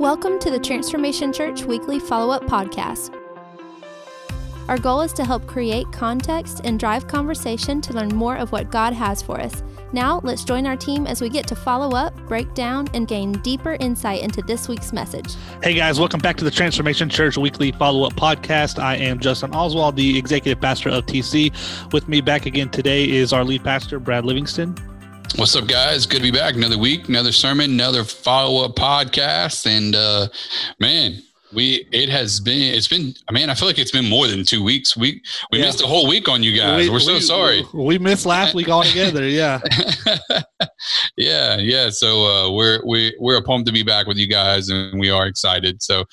Welcome to the Transformation Church Weekly Follow Up Podcast. Our goal is to help create context and drive conversation to learn more of what God has for us. Now, let's join our team as we get to follow up, break down, and gain deeper insight into this week's message. Hey guys, welcome back to the Transformation Church Weekly Follow Up Podcast. I am Justin Oswald, the executive pastor of TC. With me back again today is our lead pastor, Brad Livingston. What's up, guys? Good to be back. Another week, another sermon, another follow up podcast. And uh, man, we it has been it's been man I feel like it's been more than two weeks. We we yeah. missed a whole week on you guys. We, are so we, sorry. We missed last week altogether. Yeah. yeah, yeah. So uh, we're we we're pumped to be back with you guys, and we are excited. So.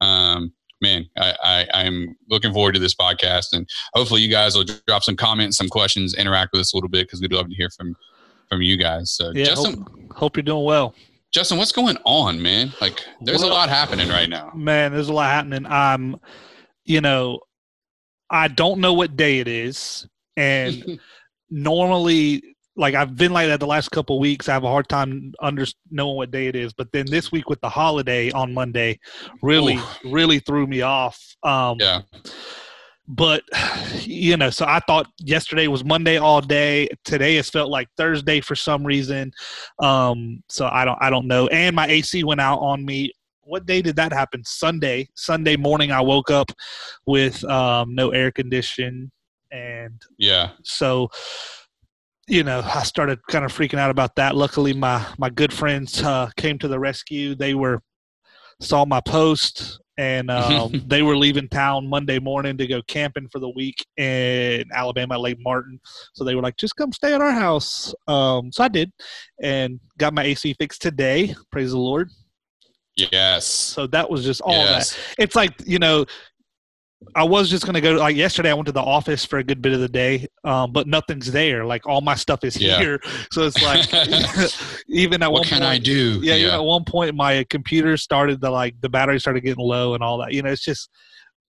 Um, man, I, I, am looking forward to this podcast, and hopefully, you guys will drop some comments, some questions, interact with us a little bit because we'd love to hear from from you guys. So, yeah, Justin, hope, hope you're doing well. Justin, what's going on, man? Like, there's well, a lot happening right now. Man, there's a lot happening. I'm, you know, I don't know what day it is, and normally, like I've been like that the last couple weeks. I have a hard time under knowing what day it is. But then this week with the holiday on Monday, really, Ooh. really threw me off. Um, yeah but you know so i thought yesterday was monday all day. Today has felt like thursday for some reason. Um so i don't i don't know. And my ac went out on me. What day did that happen? Sunday. Sunday morning i woke up with um no air condition. And yeah. so you know i started kind of freaking out about that. Luckily my my good friends uh, came to the rescue. They were saw my post and um, they were leaving town Monday morning to go camping for the week in Alabama, Lake Martin. So they were like, "Just come stay at our house." Um, so I did, and got my AC fixed today. Praise the Lord. Yes. So that was just all yes. that. It's like you know, I was just gonna go like yesterday. I went to the office for a good bit of the day, um, but nothing's there. Like all my stuff is yeah. here, so it's like even at what one can point, I do? Yeah, yeah. at one point my computer started to like the battery started getting low and all that. You know, it's just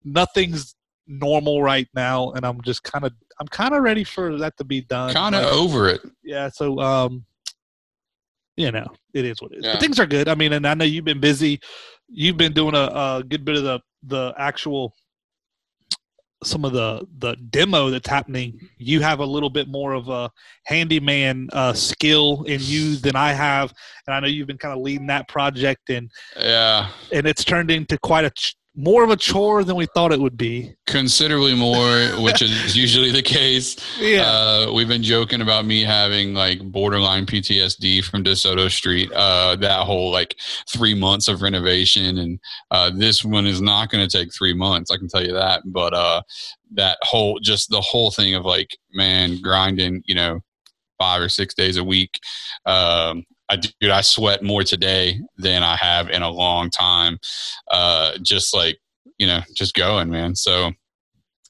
nothing's normal right now, and I'm just kind of I'm kind of ready for that to be done. Kind of like, over it. Yeah. So um, you know, it is what it is. Yeah. But things are good. I mean, and I know you've been busy. You've been doing a, a good bit of the the actual some of the the demo that's happening you have a little bit more of a handyman uh, skill in you than i have. And i know you've been kind of leading that project and yeah. and it's turned into quite a more of a chore than we thought it would be. Considerably more, which is usually the case. Yeah. Uh, we've been joking about me having like borderline PTSD from DeSoto Street. Uh, that whole like three months of renovation, and uh, this one is not going to take three months. I can tell you that. But uh, that whole, just the whole thing of like, man, grinding, you know, five or six days a week. Um, I dude, I sweat more today than I have in a long time. Uh, just like you know, just going, man. So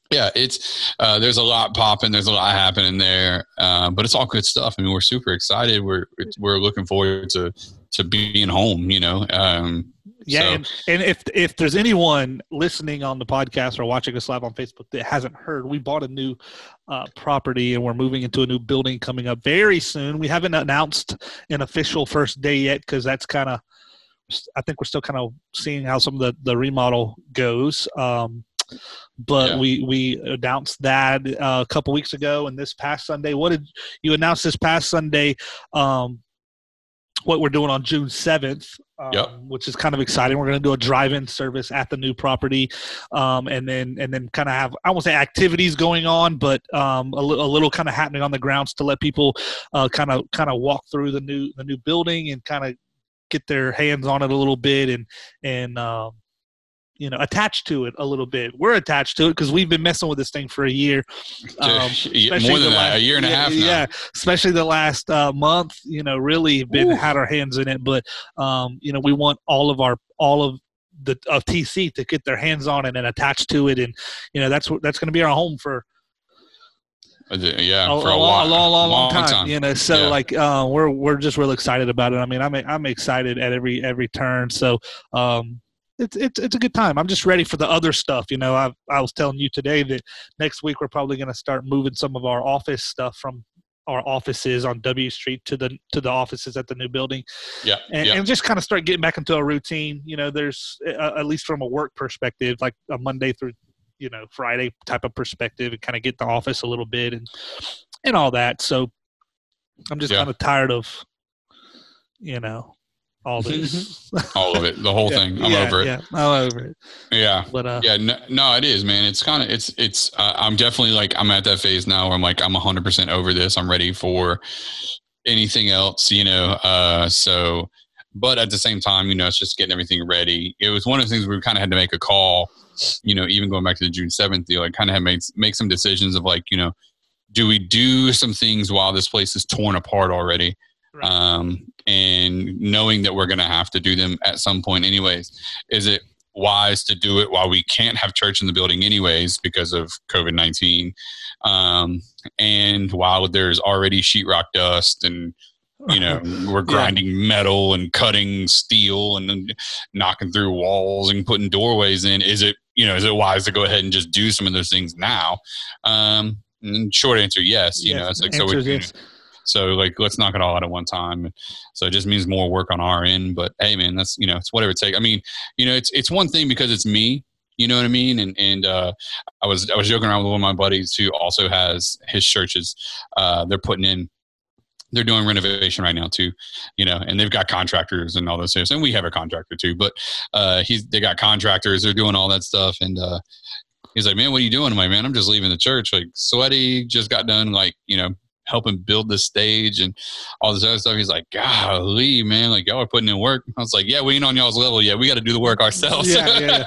yeah, it's uh, there's a lot popping, there's a lot happening there, uh, but it's all good stuff. I mean, we're super excited. We're we're looking forward to to being home. You know, um, yeah, so. and, and if if there's anyone listening on the podcast or watching us live on Facebook that hasn't heard, we bought a new uh, property and we're moving into a new building coming up very soon. We haven't announced an official first day yet because that's kind of I think we're still kind of seeing how some of the the remodel goes. Um, but yeah. we we announced that uh, a couple weeks ago and this past Sunday. What did you announce this past Sunday? Um, what we're doing on June 7th, um, yep. which is kind of exciting. We're going to do a drive-in service at the new property, um, and then and then kind of have I won't say activities going on, but um, a, li- a, little kind of happening on the grounds to let people kind of kind of walk through the new the new building and kind of get their hands on it a little bit and and um, you know attached to it a little bit. We're attached to it because we've been messing with this thing for a year, um, more than that, a year and yeah, a half. Now. Yeah, especially the last uh, month. You know, really been Ooh. had our hands in it, but um, you know, we want all of our all of the of TC to get their hands on it and attached to it, and you know that's that's going to be our home for uh, yeah, a, for a, a, long, long, long, long, time, time. You know, so yeah. like uh, we're we're just real excited about it. I mean, I'm I'm excited at every every turn. So um, it's it's it's a good time. I'm just ready for the other stuff. You know, I I was telling you today that next week we're probably going to start moving some of our office stuff from our offices on W Street to the to the offices at the new building. Yeah, and, yeah. and just kind of start getting back into a routine. You know, there's uh, at least from a work perspective, like a Monday through you know Friday type of perspective, and kind of get the office a little bit and and all that. So I'm just Yeah. kind of tired of you know all this. all of it, the whole Yeah, thing. I'm yeah, over it. Yeah, I'm over it. Yeah. But uh, Yeah, no, no, it is, man. It's kind of, it's, it's, uh, I'm definitely like, I'm at that phase now where I'm like, I'm 100% over this. I'm ready for anything else, you know? Uh, so, but at the same time, you know, it's just getting everything ready. It was one of the things we kind of had to make a call, you know, even going back to the June 7th deal, I kind of had made, make some decisions of like, you know, do we do some things while this place is torn apart already? Right. Um, and knowing that we're going to have to do them at some point anyways, is it wise to do it while we can't have church in the building anyways because of COVID-19? Um, and while there's already sheetrock dust and you know we're grinding metal and cutting steel and knocking through walls and putting doorways in is it you know is it wise to go ahead and just do some of those things now um and short answer yes you Yes, know it's like so we, answer is you know, yes. So like let's knock it all out at one time so it just means more work on our end but hey man that's you know it's whatever it takes i mean you know it's it's one thing because it's me you know what i mean and and uh i was i was joking around with one of my buddies who also has his churches uh they're putting in they're doing renovation right now too, you know, and they've got contractors and all those things. And we have a contractor too, but uh, he's they got contractors. They're doing all that stuff, and uh, he's like, "Man, what are you doing?" I'm like, "Man, I'm just leaving the church. Like, sweaty. Just got done. Like, you know." Helping build the stage and all this other stuff. He's like golly man like y'all are putting in work. I was like yeah we ain't on y'all's level yet. We got to do the work ourselves. Yeah, yeah.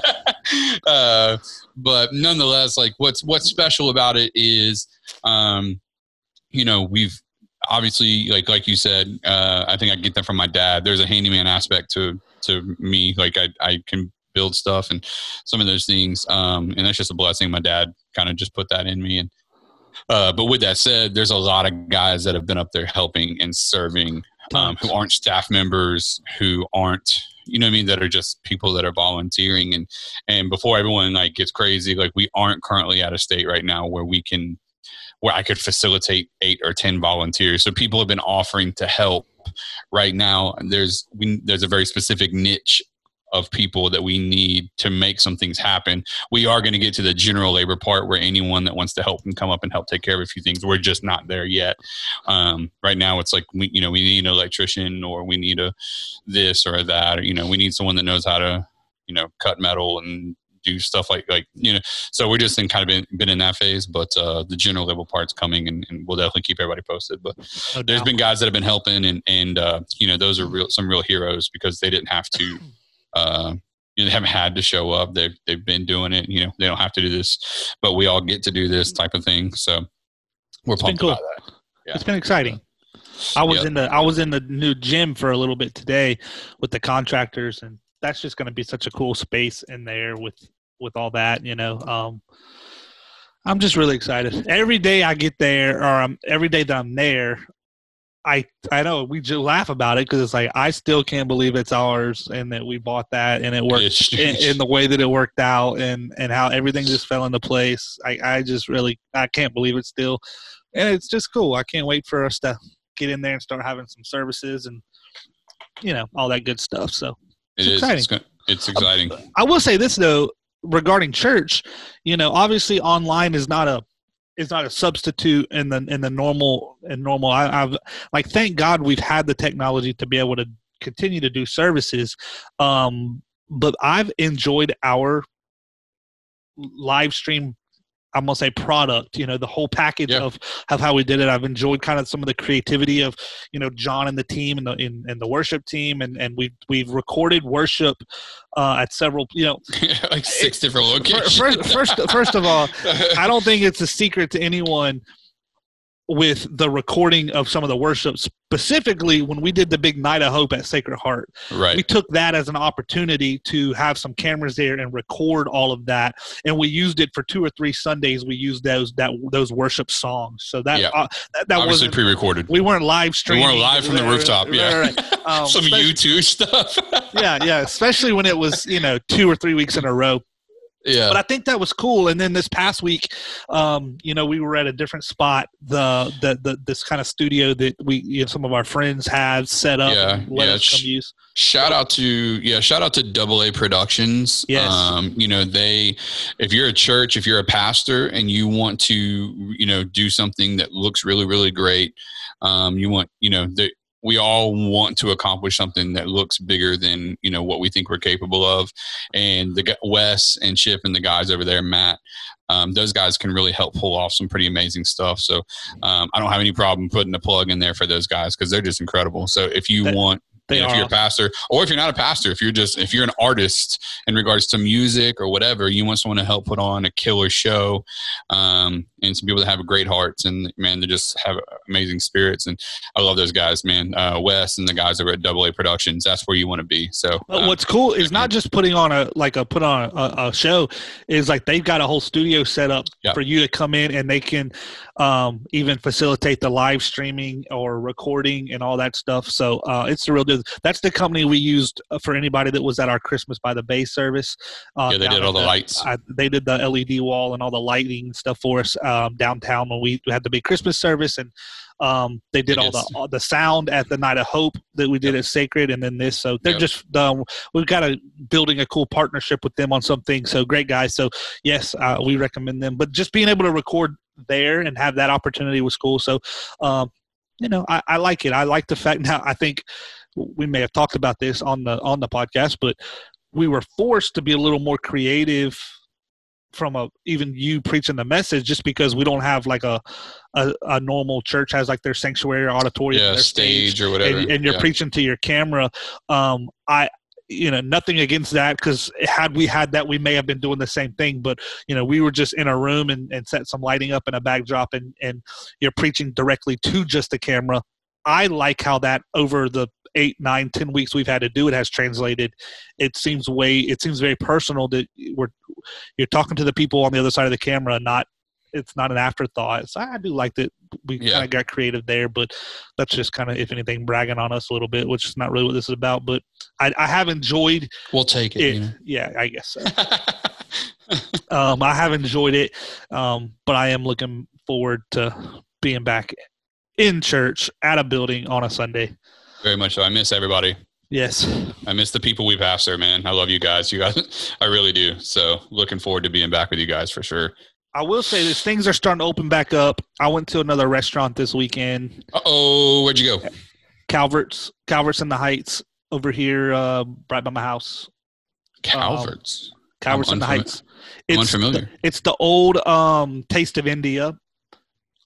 uh, but nonetheless like what's what's special about it is um you know we've obviously like like you said uh i think i get that from my dad. There's a handyman aspect to to me. Like i i can build stuff and some of those things um and that's just a blessing. My dad kind of just put that in me and uh but with that said there's a lot of guys that have been up there helping and serving um, who aren't staff members who aren't you know what i mean that are just people that are volunteering. And and before everyone like gets crazy like we aren't currently at a state right now where we can where i could facilitate eight or ten volunteers. So people have been offering to help. Right now there's we, there's a very specific niche of people that we need to make some things happen. We are going to get to the general labor part where anyone that wants to help can come up and help take care of a few things. We're just not there yet. Um, right now it's like we you know we need an electrician or we need a this or that or you know we need someone that knows how to you know cut metal and do stuff like like you know so we're just in kind of been, been in that phase but uh the general level part's coming and, and we'll definitely keep everybody posted but No there's been guys that have been helping and and uh you know those are real some real heroes because they didn't have to uh you know, they haven't had to show up they've they've been doing it you know they don't have to do this but we all get to do this type of thing so we're It's been pumped cool. about that Yeah. It's been exciting. I was Yeah. in the I was in the new gym for a little bit today with the contractors, and that's just going to be such a cool space in there with with all that. You know, um, I'm just really excited. Every day I get there, or um, every day that I'm there, I I know we just laugh about it because it's like I still can't believe it's ours and that we bought that and it worked It's- in, in the way that it worked out and and how everything just fell into place. I I just really I can't believe it still, and it's just cool. I can't wait for us to get in there and start having some services and you know all that good stuff. So It It's is. exciting. It's, go- it's exciting. I will say this though regarding church, you know, obviously online is not a is not a substitute in the in the normal and normal. I, I've like thank God we've had the technology to be able to continue to do services, um, but I've enjoyed our live stream. I'm gonna say product, you know, the whole package Yeah. of of how we did it. I've enjoyed kind of some of the creativity of, you know, John and the team and the in, and the worship team, and and we've we've recorded worship uh, at several, you know, like six different locations. first first first of all, I don't think it's a secret to anyone with the recording of some of the worship specifically when we did the big night of hope at sacred heart right. we took that as an opportunity to have some cameras there and record all of that and we used it for two or three sundays we used those that those worship songs so that Yeah. uh, that, that wasn't pre-recorded. we weren't live streaming. We weren't live from the rooftop. right, Yeah. right, right. Um, Some YouTube stuff. yeah, yeah. Especially when it was, you know, two or three weeks in a row. Yeah. but I think that was cool. And then this past week, um, you know, we were at a different spot. The the, the this kind of studio that we you know, some of our friends had set up. Yeah, let yeah, us sh- come use. Shout out to yeah, shout out to Double A Productions. Yes. Um, you know, they if you're a church, if you're a pastor and you want to, you know, do something that looks really, really great, um, you want, you know, we all want to accomplish something that looks bigger than you know what we think we're capable of, and the Wes and Chip and the guys over there, Matt, um, those guys can really help pull off some pretty amazing stuff. So um, I don't have any problem putting a plug in there for those guys because they're just incredible. So if you They- want They you know, if you're a pastor or if you're not a pastor if you're just if you're an artist in regards to music or whatever you want someone to help put on a killer show um, and some people that have great hearts and man they just have amazing spirits and i love those guys man uh, wes and the guys over at double a productions that's where you want to be so But um, what's cool is not just putting on a like a put on a, a show is like they've got a whole studio set up Yeah. for you to come in and they can um, even facilitate the live streaming or recording and all that stuff. So uh, it's the real deal. That's the company we used uh, for anybody that was at our Christmas by the Bay service. Uh, yeah they did all the lights I, they did the LED wall and all the lighting stuff for us um, downtown when we had the big Christmas service, and um, they did all the all the sound at the Night of Hope that we did at Sacred, and then this. So they're Yep. just um, we've got a building a cool partnership with them on something. So great guys. So yes, uh, we recommend them. But just being able to record there and have that opportunity was cool. So um, you know, I, I like it. I like the fact now. I think we may have talked about this on the on the podcast, but we were forced to be a little more creative from a even you preaching the message just because we don't have like a a, a normal church has like their sanctuary or auditorium yeah their stage or whatever. and, and you're yeah. preaching to your camera. Um i you know nothing against that because had we had that we may have been doing the same thing but you know we were just in a room and, and set some lighting up and a backdrop and and you're preaching directly to just the camera. I like how that over the eight nine ten weeks we've had to do it has translated. It seems way it seems very personal that we're you're talking to the people on the other side of the camera not it's not an afterthought. So i do like that we Yeah. kind of got creative there but that's just kind of if anything bragging on us a little bit which is not really what this is about but i, I have enjoyed we'll take it, it. you know? yeah i guess so. Um, i have enjoyed it um, but i am looking forward to being back in church at a building on a sunday. Very much so. I miss everybody yes I miss the people we pass there, man. I love you guys. You guys, I really do. So looking forward to being back with you guys for sure. I will say this: things are starting to open back up. I went to another restaurant this weekend, Uh oh, where'd you go? Calvert's, Calvert's in the Heights, over here, uh, right by my house. Calvert's. Calvert's in the Heights. I'm It's unfamiliar. The, it's the old um, Taste of India.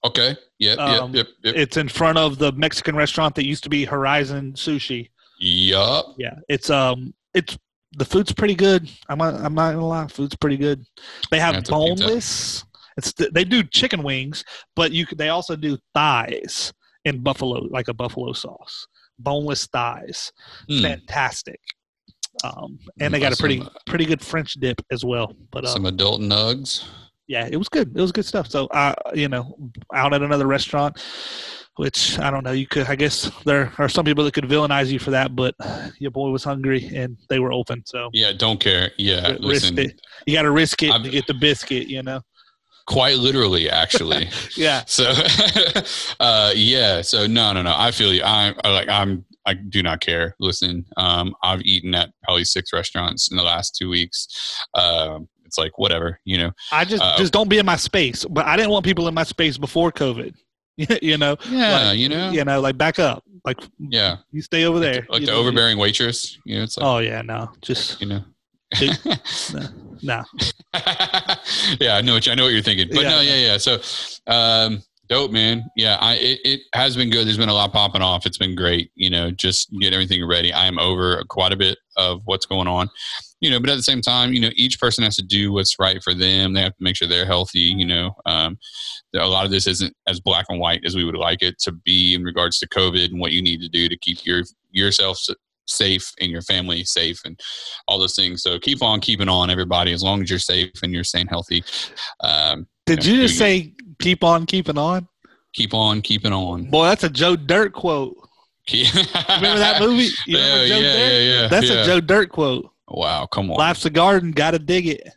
Okay. Yep. Um, yep. Yep. Yep. It's in front of the Mexican restaurant that used to be Horizon Sushi. Yup. Yeah, it's um, it's the food's pretty good. I'm not, I'm not gonna lie, food's pretty good. They have That's boneless. It's the, they do chicken wings, but you they also do thighs in buffalo, like a buffalo sauce, boneless thighs. Hmm. Fantastic. Um, and they got a pretty Some, uh, pretty good French dip as well. But uh, Some adult nugs. yeah, it was good. It was good stuff. So, uh, you know, out at another restaurant, which I don't know, you could, I guess there are some people that could villainize you for that, but your boy was hungry and they were open. So, Yeah. Don't care. Yeah. risk Listen. it. You got to risk it I've- to get the biscuit, you know? Quite literally, actually. Yeah. So, uh, yeah. So no, no, no. I feel you. I, I like. I'm. I do not care. Listen, um, I've eaten at probably six restaurants in the last two weeks. Um, it's like whatever, you know. I just, Uh, just don't be in my space. But I didn't want people in my space before COVID, you know? Yeah, Like, you know. You know, like back up. Like, Yeah, you stay over there. like you the know? overbearing waitress. You know, it's like Oh, yeah, no, just, you know. Dude. no. no. yeah, I know what you, I know what you're thinking, but Yeah. no, yeah, yeah. So, um, dope, man. Yeah, I it, it has been good. There's been a lot popping off. It's been great. You know, just get everything ready. I am over quite a bit of what's going on. You know, but at the same time, you know, each person has to do what's right for them. They have to make sure they're healthy. You know, um, a lot of this isn't as black and white as we would like it to be in regards to COVID and what you need to do to keep your yourself safe and your family safe and all those things. So keep on keeping on, everybody. As long as you're safe and you're staying healthy, um, Did you just say keep on keeping on? keep on keeping on. Boy, that's a Joe Dirt quote. Remember that movie? You yeah, Joe yeah, Dirt? yeah, yeah. That's yeah. a Joe Dirt quote. Wow, come on. Life's a garden, gotta dig it.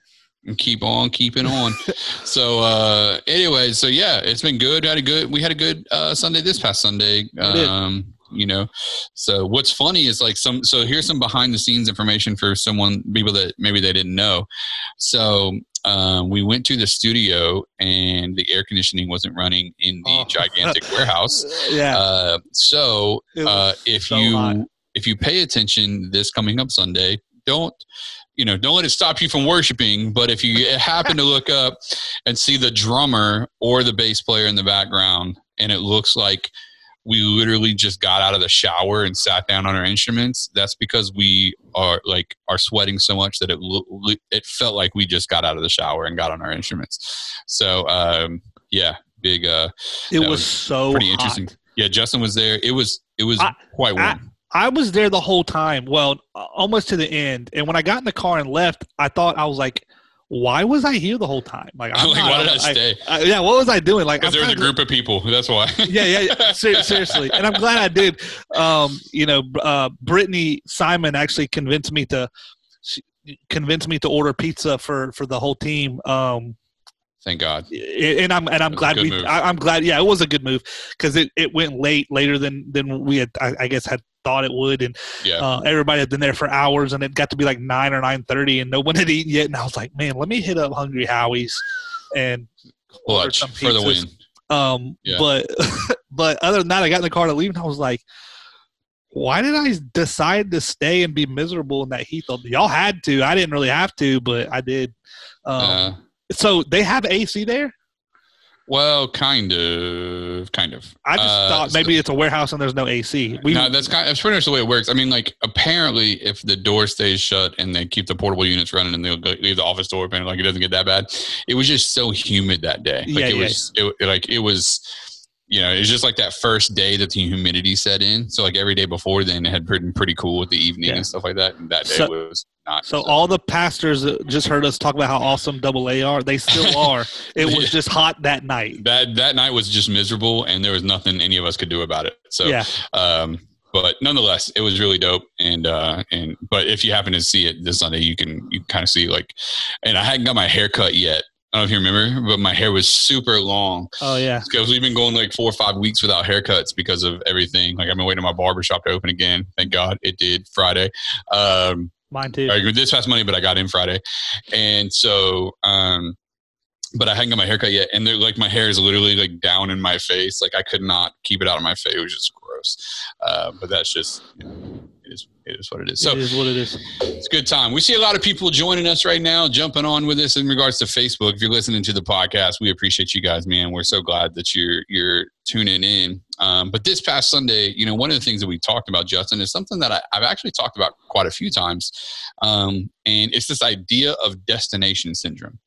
and keep on keeping on. so uh anyway, so yeah, it's been good. Had a good we had a good uh Sunday this past Sunday. Um you know so what's funny is like some so here's some behind the scenes information for someone people that maybe they didn't know so um, we went to the studio and the air conditioning wasn't running in the Oh. gigantic warehouse yeah. uh, so uh, if so you hot. if you pay attention this coming up Sunday, don't you know? Don't let it stop you from worshiping. But if you happen to look up and see the drummer or the bass player in the background, and it looks like we literally just got out of the shower and sat down on our instruments, that's because we are like are sweating so much that it it felt like we just got out of the shower and got on our instruments. So um, yeah, big uh, it was, was so pretty hot. interesting. Yeah, Justin was there. It was it was I- quite warm. I was there the whole time. Well, almost to the end. And when I got in the car and left, I thought I was like, "Why was I here the whole time?" Like, I'm like, not- why did I I- stay? I- yeah, what was I doing? Like, Because there was a group of people. That's why. yeah, yeah. Ser- seriously, and I'm glad I did. Um, you know, uh, Brittany Simon actually convinced me to she convinced me to order pizza for for the whole team. Um, Thank God. and I'm and I'm glad we. move. I'm glad. Yeah, it was a good move because it, it went late later than than we had. I, I guess had thought it would, and Yeah. uh, everybody had been there for hours, and it got to be like nine or nine thirty, and no one had eaten yet. And I was like, man, let me hit up Hungry Howie's and Clutch some for the win. um, Yeah. but but other than that, I got in the car to leave, and I was like, why did I decide to stay and be miserable in that heat? Y'all had to, I didn't really have to, but I did. Um, Uh, so they have AC there. well, kind of, kind of. I just Uh, thought so- maybe it's a warehouse and there's no AC. We, no, that's kind. That's pretty much the way it works. I mean, like apparently, if the door stays shut and they keep the portable units running and they'll go, leave the office door open, like it doesn't get that bad. It was just so humid that day. Like Yeah, it yeah. was, it, like it was. You know, it's just like that first day that the humidity set in. So like every day before then, it had been pretty cool with the evening Yeah. and stuff like that. And that day So- was not. so all the pastors that just heard us talk about how awesome Double A are. They still are. It was Yeah. just hot that night. that that night was just miserable, and there was nothing any of us could do about it. So yeah, um but nonetheless it was really dope and uh and but if you happen to see it this sunday you can you kind of see like and i hadn't got my hair cut yet i don't know if you remember but my hair was super long oh yeah, because we've been going like four or five weeks without haircuts because of everything like i've been waiting on my barber shop to open again thank god it did friday um mine too. or this past monday but i got in friday and so um but I hadn't got my haircut yet, and they're like my hair is literally like down in my face. Like I could not keep it out of my face. It was just gross. Uh, but that's just you know, it is it is what it is. So it is what it is. it's a good time. We see a lot of people joining us right now, jumping on with us in regards to Facebook. If you're listening to the podcast, we appreciate you guys, man. We're so glad that you're you're tuning in. Um, but this past Sunday, you know, one of the things that we talked about, Justin, is something that I, I've actually talked about quite a few times, um, and it's this idea of destination syndrome.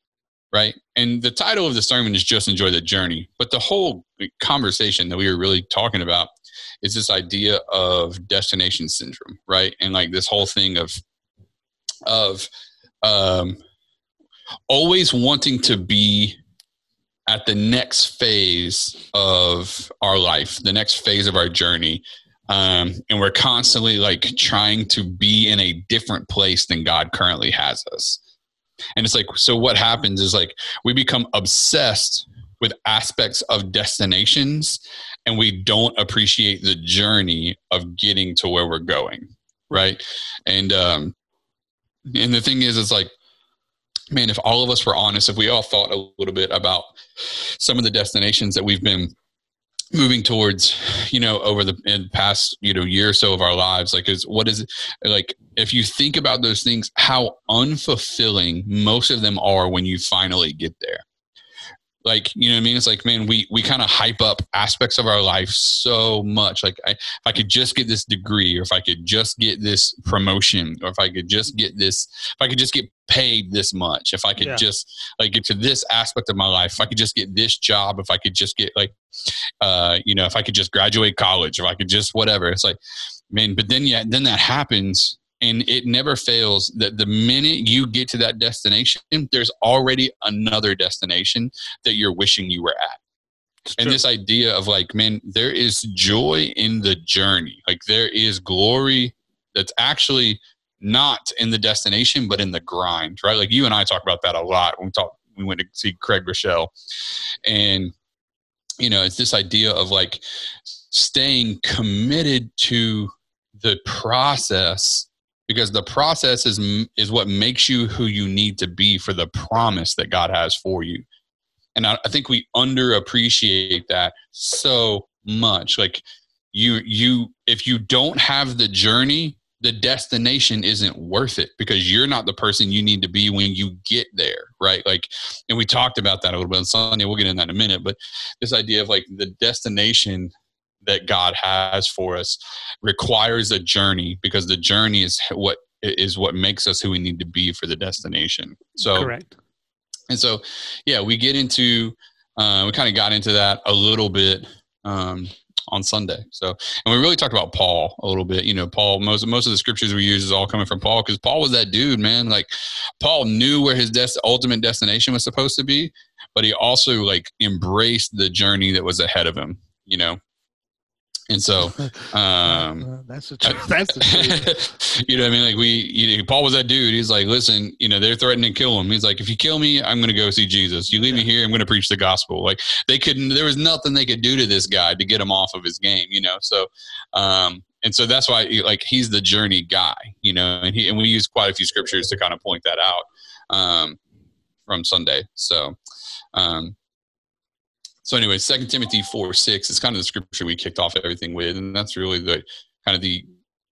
Right. And the title of the sermon is Just Enjoy the Journey. But the whole conversation that we were really talking about is this idea of destination syndrome, right? And like this whole thing of of um, always wanting to be at the next phase of our life, the next phase of our journey. Um, and we're constantly like trying to be in a different place than God currently has us. And it's like, so what happens is like we become obsessed with aspects of destinations and we don't appreciate the journey of getting to where we're going. Right. And, um, and the thing is, it's like, man, if all of us were honest, if we all thought a little bit about some of the destinations that we've been moving towards, you know, over the past, you know, year or so of our lives, like is what is like if you think about those things, how unfulfilling most of them are when you finally get there like you know what i mean? It's like man we we kind of hype up aspects of our life so much. Like I, if i could just get this degree or if i could just get this promotion or if i could just get this if i could just get paid this much if i could Yeah. just like get to this aspect of my life if i could just get this job if i could just get like uh you know if i could just graduate college if i could just whatever. It's like man but then yeah then that happens and it never fails that the minute you get to that destination there's already another destination that you're wishing you were at It's and true. this idea of like man there is joy in the journey like there is glory that's actually not in the destination, but in the grind, right? Like you and I talk about that a lot when we talk. We went to see Craig Groeschel, and you know, it's this idea of like staying committed to the process because the process is is what makes you who you need to be for the promise that God has for you. And I, I think we underappreciate that so much. Like you you if you don't have the journey, the destination isn't worth it because you're not the person you need to be when you get there, right? Like, and we talked about that a little bit on Sunday. We'll get in that in a minute, but this idea of like the destination that God has for us requires a journey because the journey is what is what makes us who we need to be for the destination. So correct. And so, yeah, we get into uh, we kind of got into that a little bit um, on Sunday. So, and we really talked about Paul a little bit. You know, Paul. Most most of the scriptures we use is all coming from Paul because Paul was that dude, man. Like, Paul knew where his des- ultimate destination was supposed to be, but he also like embraced the journey that was ahead of him. You know, and so, um, that's a that's a you know what I mean? Like we, you know, Paul was that dude. He's like, listen, you know, they're threatening to kill him. He's like, if you kill me, I'm going to go see Jesus. You leave yeah. me here, I'm going to preach the gospel. Like they couldn't, there was nothing they could do to this guy to get him off of his game, you know? So, um, and so that's why like he's the journey guy, you know, and he, and we use quite a few scriptures to kind of point that out, um, from Sunday. So, um, so anyway, Second Timothy four six is kind of the scripture we kicked off everything with, and that's really the kind of the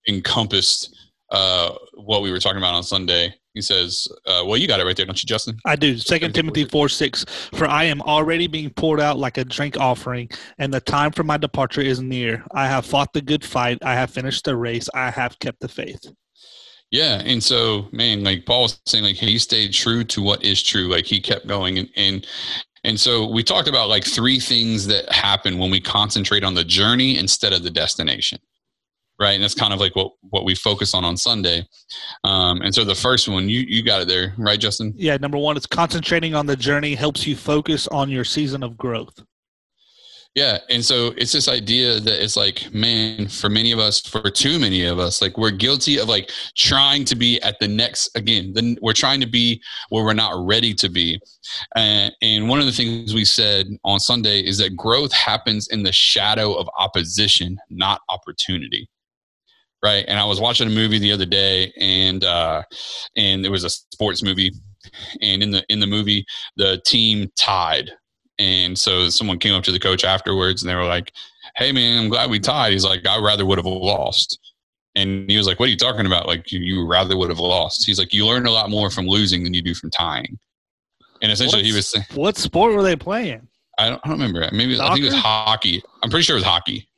encompassed uh, what we were talking about on Sunday. He says, uh, "Well, you got it right there, don't you, Justin?" I do. Second Timothy four six. For I am already being poured out like a drink offering, and the time for my departure is near. I have fought the good fight. I have finished the race. I have kept the faith. Yeah, and so man, like Paul was saying, like he stayed true to what is true. Like he kept going, and and and so we talked about like three things that happen when we concentrate on the journey instead of the destination. Right. And that's kind of like what, what we focus on on Sunday. Um, and so the first one, you, you got it there, right, Justin? Yeah. Number one, it's concentrating on the journey helps you focus on your season of growth. Yeah. And so it's this idea that it's like, man, for many of us, for too many of us, like we're guilty of like trying to be at the next, again, then we're trying to be where we're not ready to be. Uh, and one of the things we said on Sunday is that growth happens in the shadow of opposition, not opportunity. Right. And I was watching a movie the other day and, uh, and it was a sports movie. And in the, in the movie, the team tied and so someone came up to the coach afterwards and they were like, Hey man, I'm glad we tied. He's like, I rather would have lost. And he was like, What are you talking about? Like you, you rather would have lost. He's like, You learn a lot more from losing than you do from tying. And essentially What's, he was saying What sport were they playing? I don't, I don't remember. Maybe Soccer? I think it was hockey. I'm pretty sure it was hockey.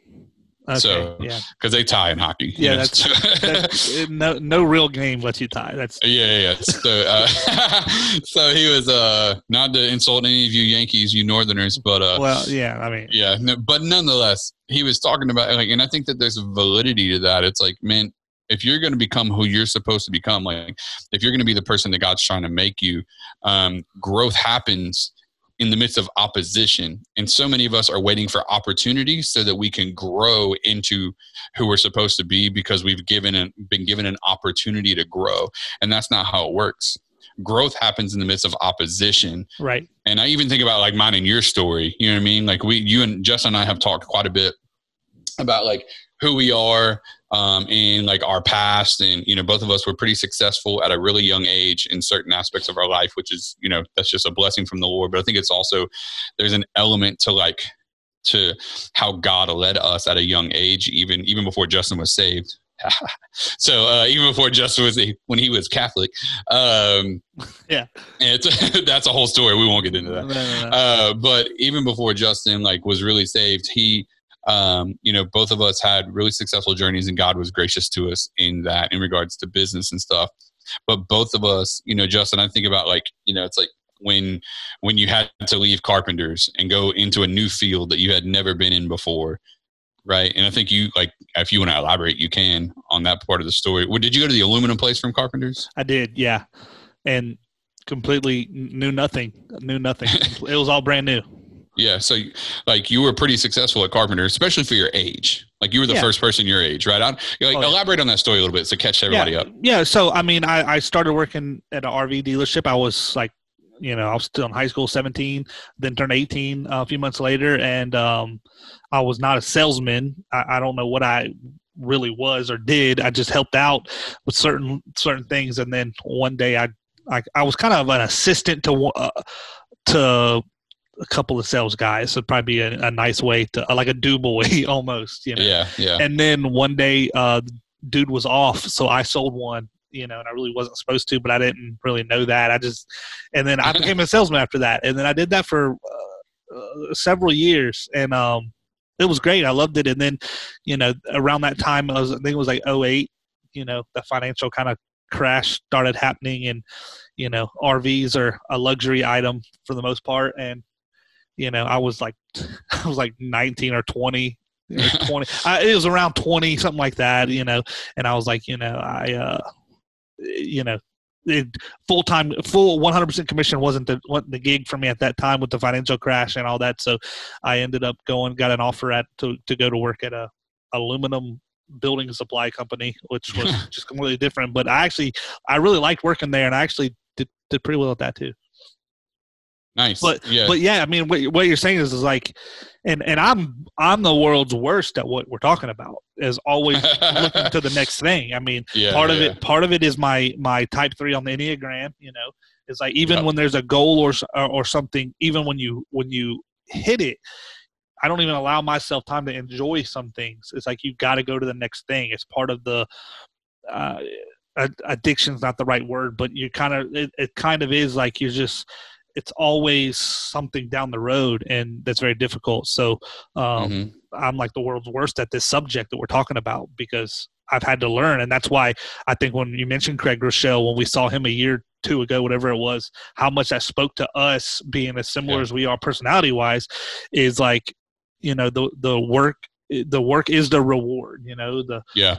Okay, so yeah, because they tie in hockey. Yeah, that's, that's, no no real game lets you tie. That's yeah, yeah. yeah. So uh, so he was uh not to insult any of you Yankees, you Northerners, but uh well, yeah, I mean, yeah, no, but nonetheless, he was talking about like, and I think that there's validity to that. It's like, man, if you're going to become who you're supposed to become, like if you're going to be the person that God's trying to make you, um, growth happens in the midst of opposition. And so many of us are waiting for opportunity so that we can grow into who we're supposed to be because we've given an, been given an opportunity to grow. And that's not how it works. Growth happens in the midst of opposition. Right. And I even think about like mine and your story. You know what I mean? Like we, you and Justin and I have talked quite a bit about like who we are um, in like our past and you know both of us were pretty successful at a really young age in certain aspects of our life which is you know that's just a blessing from the lord but i think it's also there's an element to like to how god led us at a young age even even before justin was saved so uh, even before Justin was a, when he was Catholic, um, yeah, that's a whole story. We won't get into that. No, no, no. Uh, but even before Justin like was really saved, he um, you know, both of us had really successful journeys, and God was gracious to us in that, in regards to business and stuff. But both of us, you know, Justin, I think about like, you know, it's like when when you had to leave Carpenters and go into a new field that you had never been in before, right? And I think you like, if you want to elaborate, you can on that part of the story. Well, did you go to the aluminum place from Carpenters? I did, yeah, and completely knew nothing. Knew nothing. it was all brand new. Yeah. So, like, you were pretty successful at carpenter, especially for your age. Like, you were the Yeah. first person your age, right? I'd, like, Oh, yeah. elaborate on that story a little bit to catch everybody yeah, up. Yeah. So I mean, I, I started working at an RV dealership. I was like, you know, I was still in high school, 17, then turned 18 uh, a few months later, and um, I was not a salesman. I, I don't know what I really was or did. I just helped out with certain certain things, and then one day I I, I was kind of an assistant to uh, to a couple of sales guys. So probably be a, a nice way to like a do boy almost. You know. Yeah. Yeah. And then one day, uh, dude was off, so I sold one. You know, and I really wasn't supposed to, but I didn't really know that. I just, and then I became a salesman after that, and then I did that for uh, uh, several years, and um, it was great. I loved it. And then, you know, around that time, I was, I think it was like 08, You know, the financial kind of crash started happening, and you know, RVs are a luxury item for the most part, and you know, I was like, I was like 19 or 20 or 20 I, it was around 20 something like that you know and i was like you know i uh you know full-time full 100% commission wasn't the wasn't the gig for me at that time with the financial crash and all that so i ended up going got an offer at to, to go to work at a aluminum building supply company which was just completely different but i actually i really liked working there and i actually did, did pretty well at that too nice. but- yeah. but yeah, I mean, what, what you're saying is, is like, and and I'm I'm the world's worst at what we're talking about. Is always looking to the next thing. I mean, yeah. part of yeah. it part of it is my my type three on the enneagram. You know, it's like even Yep. when there's a goal or, or or something, even when you when you hit it. I don't even allow myself time to enjoy some things. It's like you've got to go to the next thing. It's part of the uh, ad- addiction's not the right word, but you kind of it, it kind of is like you're just it's always something down the road, and that's very difficult. So um, Mhm. I'm like the world's worst at this subject that we're talking about because I've had to learn, and that's why I think when you mentioned Craig Groeschel, when we saw him a year two ago, whatever it was, how much that spoke to us being as similar Yeah. as we are personality wise, is like you know the the work the work is the reward. You know the Yeah.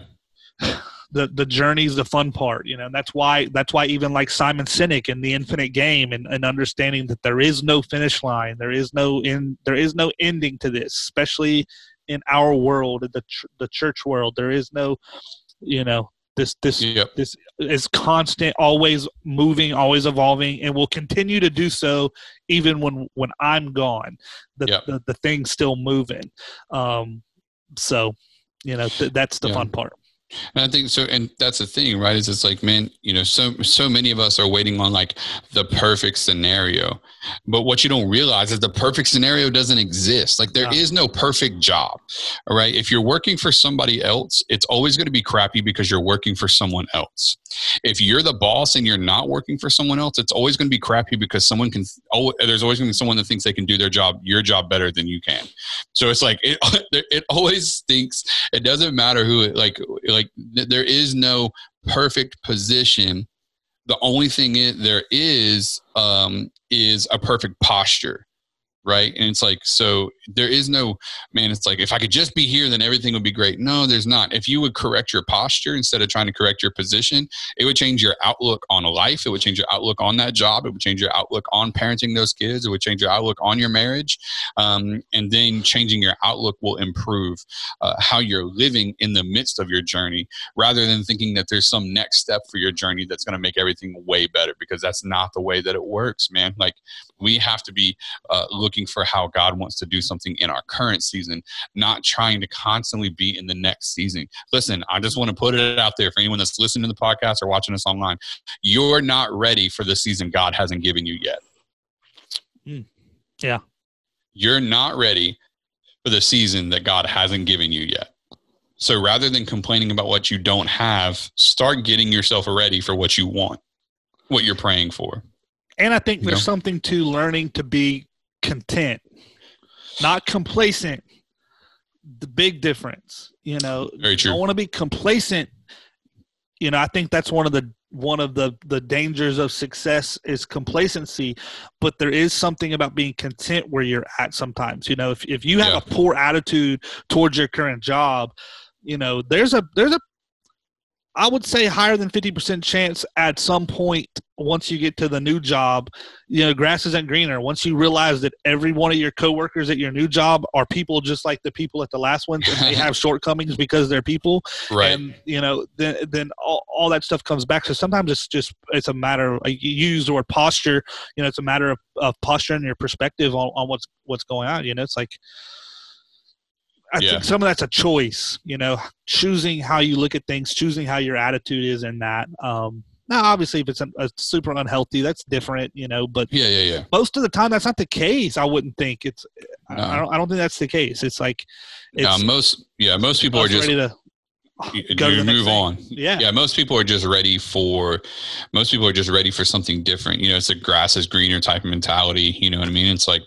the the journey's the fun part you know and that's why that's why even like simon sinek in the infinite game and, and understanding that there is no finish line there is no in there is no ending to this especially in our world in the ch- the church world there is no you know this this Yep. this is constant always moving always evolving and will continue to do so even when when i'm gone the Yep. the, the thing's still moving um so you know th- that's the Yeah. fun part And I think so, and that's the thing, right? Is it's like, man, you know, so so many of us are waiting on like the perfect scenario, but what you don't realize is the perfect scenario doesn't exist. Like there Yeah. is no perfect job, all right? If you're working for somebody else, it's always going to be crappy because you're working for someone else. If you're the boss and you're not working for someone else, it's always going to be crappy because someone can. Oh, there's always going to be someone that thinks they can do their job, your job better than you can. So it's like it. It always thinks it doesn't matter who it like like th- there is no perfect position. The only thing i there is um is a perfect posture right? And it's like so there is no man it's like if i could just be here then everything would be great. No there's not. If you would correct your posture instead of trying to correct your position it would change your outlook on life. It would change your outlook on that job. It would change your outlook on parenting those kids. It would change your outlook on your marriage. Um, and then changing your outlook will improve uh, how you're living in the midst of your journey rather than thinking that there's some next step for your journey that's going to make everything way better because that's not the way that it works man. Like we have to be uh, looking for how god wants to do something in our current season not trying to constantly be in the next season listen i just want to put it out there for anyone that's listening to the podcast or watching us online you're not ready for the season god hasn't given you yet Mm. Yeah. you're not ready for the season that God hasn't given you yet. So rather than complaining about what you don't have, start getting yourself ready for what you want, what you're praying for. And I think You there's know? something to learning to be content, not complacent. The big difference, you know, Very you don't want to be complacent. You know, I think that's one of the one of the the dangers of success is complacency, but there is something about being content where you're at sometimes. You know, if if you have Yeah. a poor attitude towards your current job, you know, there's a there's a I would say higher than 50% chance at some point once you get to the new job, you know, grass isn't greener. Once you realize that every one of your coworkers at your new job are people just like the people at the last one, and they have shortcomings because they're people. Right. And, you know, then, then all, all that stuff comes back. So sometimes it's just, it's a matter of, you use the word posture, you know, it's a matter of, of posture and your perspective on, on what's, what's going on. You know, it's like, I Yeah. think some of that's a choice, you know, choosing how you look at things, choosing how your attitude is in that. Um, now, obviously, if it's a, a super unhealthy, that's different, you know. But Yeah, yeah, yeah. most of the time, that's not the case. I wouldn't think it's. I- No. I, don't. I don't think that's the case. It's like it's Now, most yeah, most people are just ready to you, go you move on. Yeah. Yeah, most people are just ready for most people are just ready for something different. You know, it's a grass is greener type of mentality. You know what I mean? It's like,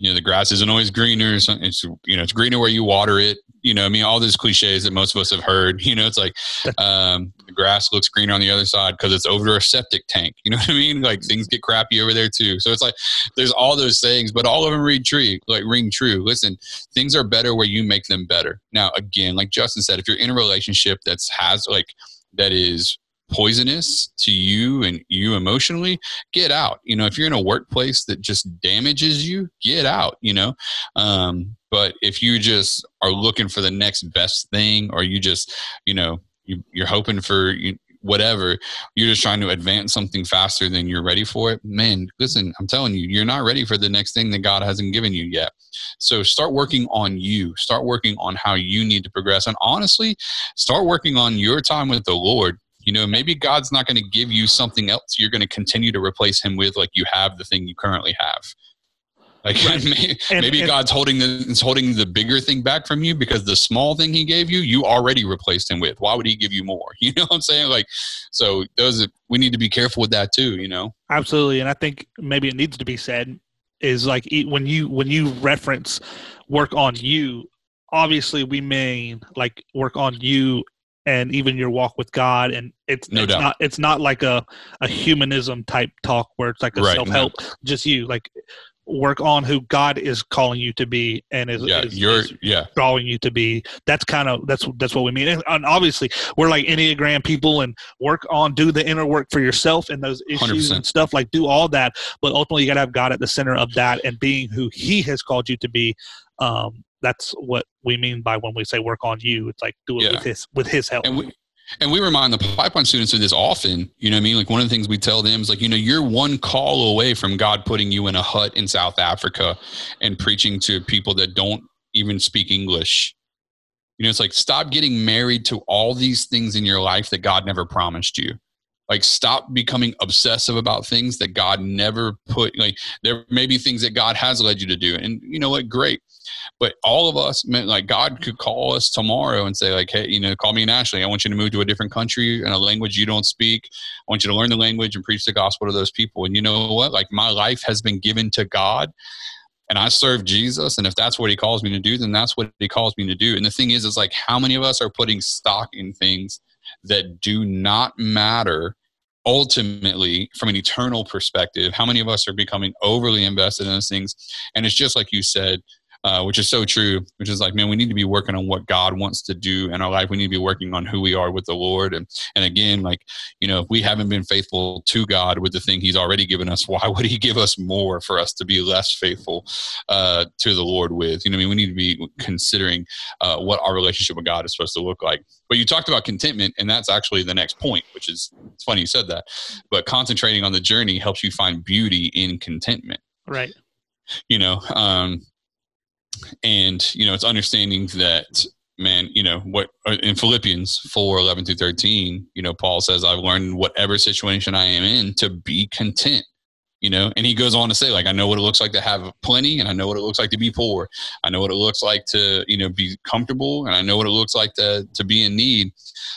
you know, the grass isn't always greener. It's, you know, it's greener where you water it. You know, I mean, all these cliches that most of us have heard. You know, it's like um, the grass looks greener on the other side because it's over a septic tank. You know what I mean? Like things get crappy over there too. So it's like there's all those things, but all of them read true, like ring true. Listen, things are better where you make them better. Now, again, like Justin said, if you're in a relationship that's has like that is poisonous to you and you emotionally, get out. You know, if you're in a workplace that just damages you, get out, you know. Um, but if you just are looking for the next best thing or you just, you know, you, you're hoping for you, whatever, you're just trying to advance something faster than you're ready for it. Man, listen, I'm telling you, you're not ready for the next thing that God hasn't given you yet. So start working on you. Start working on how you need to progress. And honestly, start working on your time with the Lord. You know, maybe God's not going to give you something else you're going to continue to replace him with like you have the thing you currently have. Like Right. maybe, And- maybe and- God's holding the is holding the bigger thing back from you because the small thing he gave you, you already replaced him with. Why would he give you more? You know what I'm saying? Like so those we need to be careful with that too, you know. Absolutely, and I think maybe it needs to be said is like when you when you reference work on you, obviously we mean like work on you and even your walk with God, and it's No it's doubt. not it's not like a a humanism type talk where it's like a Right, self help, just you like work on who God is calling you to be and is, Yeah, is, you're is yeah. drawing you to be. That's kind of that's that's what we mean. And, and obviously, we're like enneagram people, and work on do the inner work for yourself and those issues 100%. and stuff. Like do all that, but ultimately, you got to have God at the center of that and being who He has called you to be. Um, that's what we mean by when we say work on you. It's like do it Yeah. with His with His help. and we and we remind the pipeline students of this often you know what i mean like one of the things we tell them is like you know you're one call away from god putting you in a hut in south africa and preaching to people that don't even speak english you know it's like stop getting married to all these things in your life that god never promised you like stop becoming obsessive about things that god never put like there may be things that god has led you to do and you know what? Great. But all of us like god could call us tomorrow and say like hey you know call me and ashley. I want you to move to a different country in a language you don't speak. I want you to learn the language and preach the gospel to those people. And you know what? Like my life has been given to god and I serve Jesus, and if that's what He calls me to do, then that's what He calls me to do. And the thing is, is like how many of us are putting stock in things that do not matter ultimately from an eternal perspective? How many of us are becoming overly invested in those things? And it's just like you said, uh, which is so true, which is like, man, we need to be working on what God wants to do in our life. We need to be working on who we are with the Lord. And, and again, like, you know, if we haven't been faithful to God with the thing He's already given us, why would He give us more for us to be less faithful uh, to the Lord with? You know, I mean, we need to be considering uh, what our relationship with God is supposed to look like. But you talked about contentment, and that's actually the next point, which is it's funny you said that. But concentrating on the journey helps you find beauty in contentment right. you know um and you know it's understanding that man you know what uh, in philippians 4 11 through 13 you know paul says i've learned whatever situation i am in to be content you know and he goes on to say like i know what it looks like to have plenty and i know what it looks like to be poor. I know what it looks like to you know be comfortable and i know what it looks like to to be in need.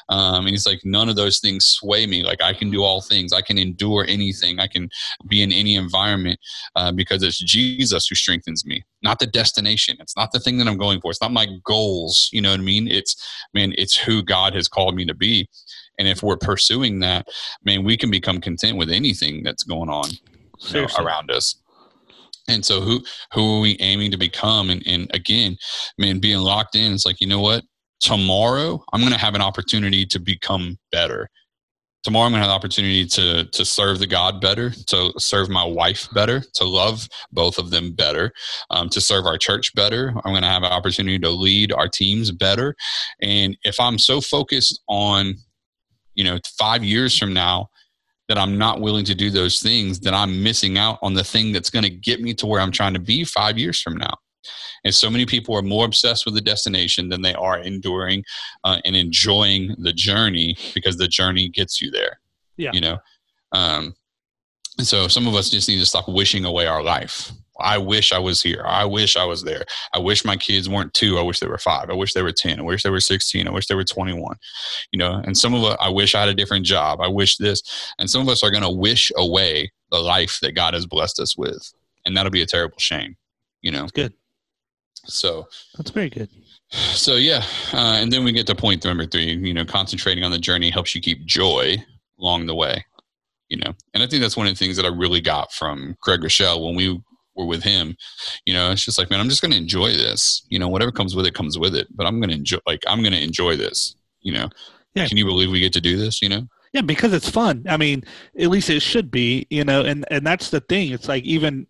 Um, and he's like none of those things sway me. Like i can do all things. I can endure anything. I can be in any environment uh, because it's jesus who strengthens me not the destination. It's not the thing that i'm going for. It's not my goals. You know what i mean? It's I man it's who god has called me to be. And if we're pursuing that man we can become content with anything that's going on know, around us. And so who who are we aiming to become? And and again, man, being locked in, it's like, you know what? tomorrow I'm going to have an opportunity to become better. Tomorrow I'm going to have the opportunity to to serve the God better, to serve my wife better, to love both of them better, um, to serve our church better. I'm going to have an opportunity to lead our teams better. And if I'm so focused on, you know, five years from now, that I'm not willing to do those things, then I'm missing out on the thing that's going to get me to where I'm trying to be five years from now. And so many people are more obsessed with the destination than they are enduring uh, and enjoying the journey because the journey gets you there. Yeah. You know? Um, and so some of us just need to stop wishing away our life. I wish I was here. I wish I was there. I wish my kids weren't two. I wish they were five. I wish they were 10. I wish they were 16. I wish they were 21. You know, and some of us, I wish I had a different job. I wish this. And some of us are going to wish away the life that God has blessed us with. And that'll be a terrible shame, you know? That's good. So That's very good. so yeah, uh, and then we get to point number three. You know, concentrating on the journey helps you keep joy along the way. You know, and I think that's one of the things that I really got from Craig Groeschel when we were with him. You know, it's just like, man, I'm just going to enjoy this. You know, whatever comes with it comes with it. But I'm going to enjoy. Like, I'm going to enjoy this. You know, Yeah. Can you believe we get to do this? You know. Yeah, because it's fun. I mean, at least it should be, you know, and and that's the thing. It's like even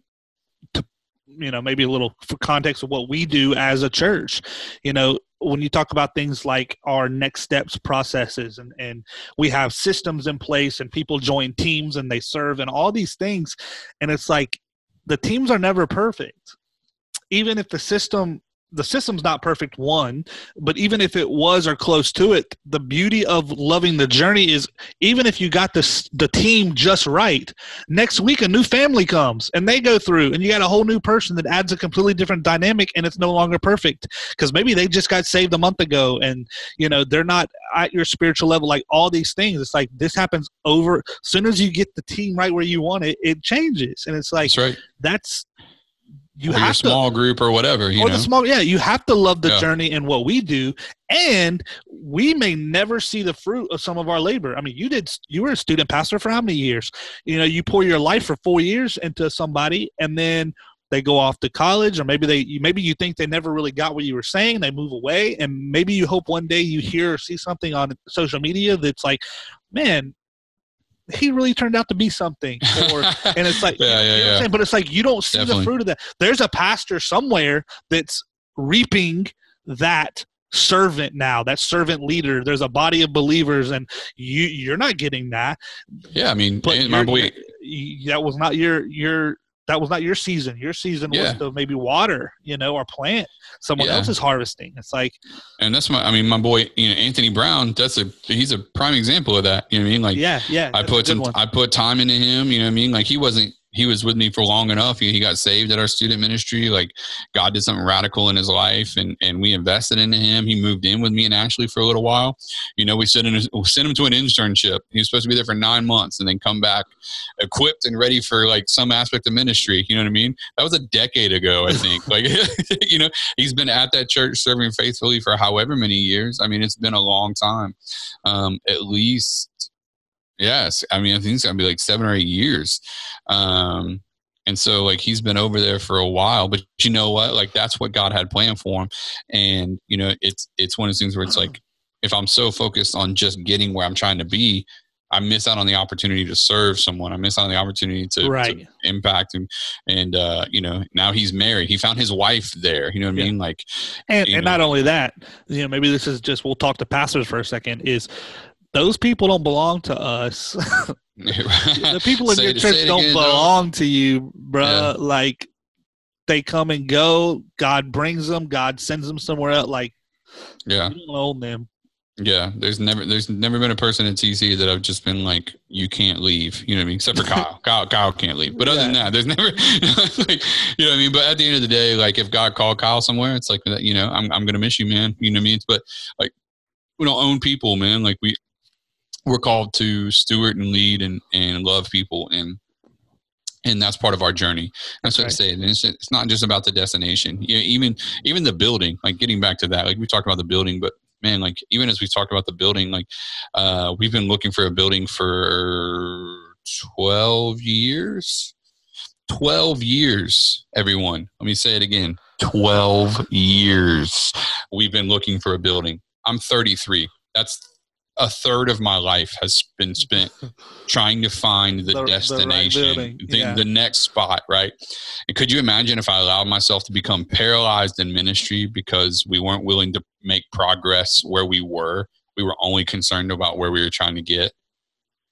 to you know, maybe a little for context of what we do as a church, you know, when you talk about things like our next steps processes and and we have systems in place and people join teams and they serve and all these things and it's like the teams are never perfect. Even if the system the system's not perfect one but even if it was or close to it the beauty of loving the journey is even if you got this the team just right next week a new family comes and they go through and you got a whole new person that adds a completely different dynamic and it's no longer perfect because maybe they just got saved a month ago and you know they're not at your spiritual level like all these things it's like this happens over as soon as you get the team right where you want it it changes and it's like That's right. that's you or your have to small group or whatever. You or know. the small yeah you have to love the Yeah. journey and what we do and we may never see the fruit of some of our labor i mean you did you were a student pastor for how many years you know you pour your life for four years into somebody and then they go off to college or maybe they maybe you think they never really got what you were saying they move away and maybe you hope one day you hear or see something on social media that's like man he really turned out to be something or and it's like yeah, yeah, you know but it's like you don't see Definitely. the fruit of that. There's a pastor somewhere that's reaping that servant now that servant leader. There's a body of believers and you you're not getting that. Yeah, I mean, my boy, that was not your your that was not your season your season Yeah. was to maybe water you know or plant someone Yeah. else is harvesting it's like and that's my. I mean, my boy, you know, Anthony Brown. That's a he's a prime example of that. You know what I mean? Like, yeah yeah I put some, one. I put time into him. You know what I mean? Like he wasn't, he was with me for long enough. He, he got saved at our student ministry. Like God did something radical in his life, and and we invested into him. He moved in with me and Ashley for a little while. You know, we sent him, we sent him to an internship. He was supposed to be there for nine months and then come back equipped and ready for like some aspect of ministry. You know what I mean? That was a decade ago, I think. like, you know, he's been at that church serving faithfully for however many years. I mean, it's been a long time, um, at least Yes, I mean I think it's gonna be like seven or eight years, um, and so like he's been over there for a while. But you know what? Like that's what God had planned for him, and you know it's it's one of those things where it's like if I'm so focused on just getting where I'm trying to be, I miss out on the opportunity to serve someone. I miss out on the opportunity to, to impact him. And uh, you know now he's married. He found his wife there. You know what I mean? Like and and know. not only that you know maybe this is just we'll talk to pastors for a second is those people don't belong to us the people in your church don't again, though. belong to you, bruh. Yeah. Like they come and go. God brings them. God sends them somewhere else. Like Yeah. you don't own them. Yeah, there's never there's never been a person in TC that I've just been like, you can't leave. You know what I mean? Except for Kyle. Kyle Kyle can't leave. But other than that, there's never like you know what I mean? But at the end of the day, like if God called Kyle somewhere, it's like you know, I'm I'm gonna miss you, man. You know what I mean? But like we don't own people, man. Like we we're called to steward and lead and, and love people and and that's part of our journey. That's, what I say. And it's, it's not just about the destination. You know, even even the building. Like getting back to that, like we talked about the building, but man, like even as we talked about the building, like uh, we've been looking for a building for twelve years. Twelve years, everyone. Let me say it again. Twelve years. We've been looking for a building I'm 33. That's a third of my life has been spent trying to find the, The- the right destination, the, yeah. the next spot, right? And could you imagine if I allowed myself to become paralyzed in ministry because we weren't willing to make progress where we were? We were only concerned about where we were trying to get.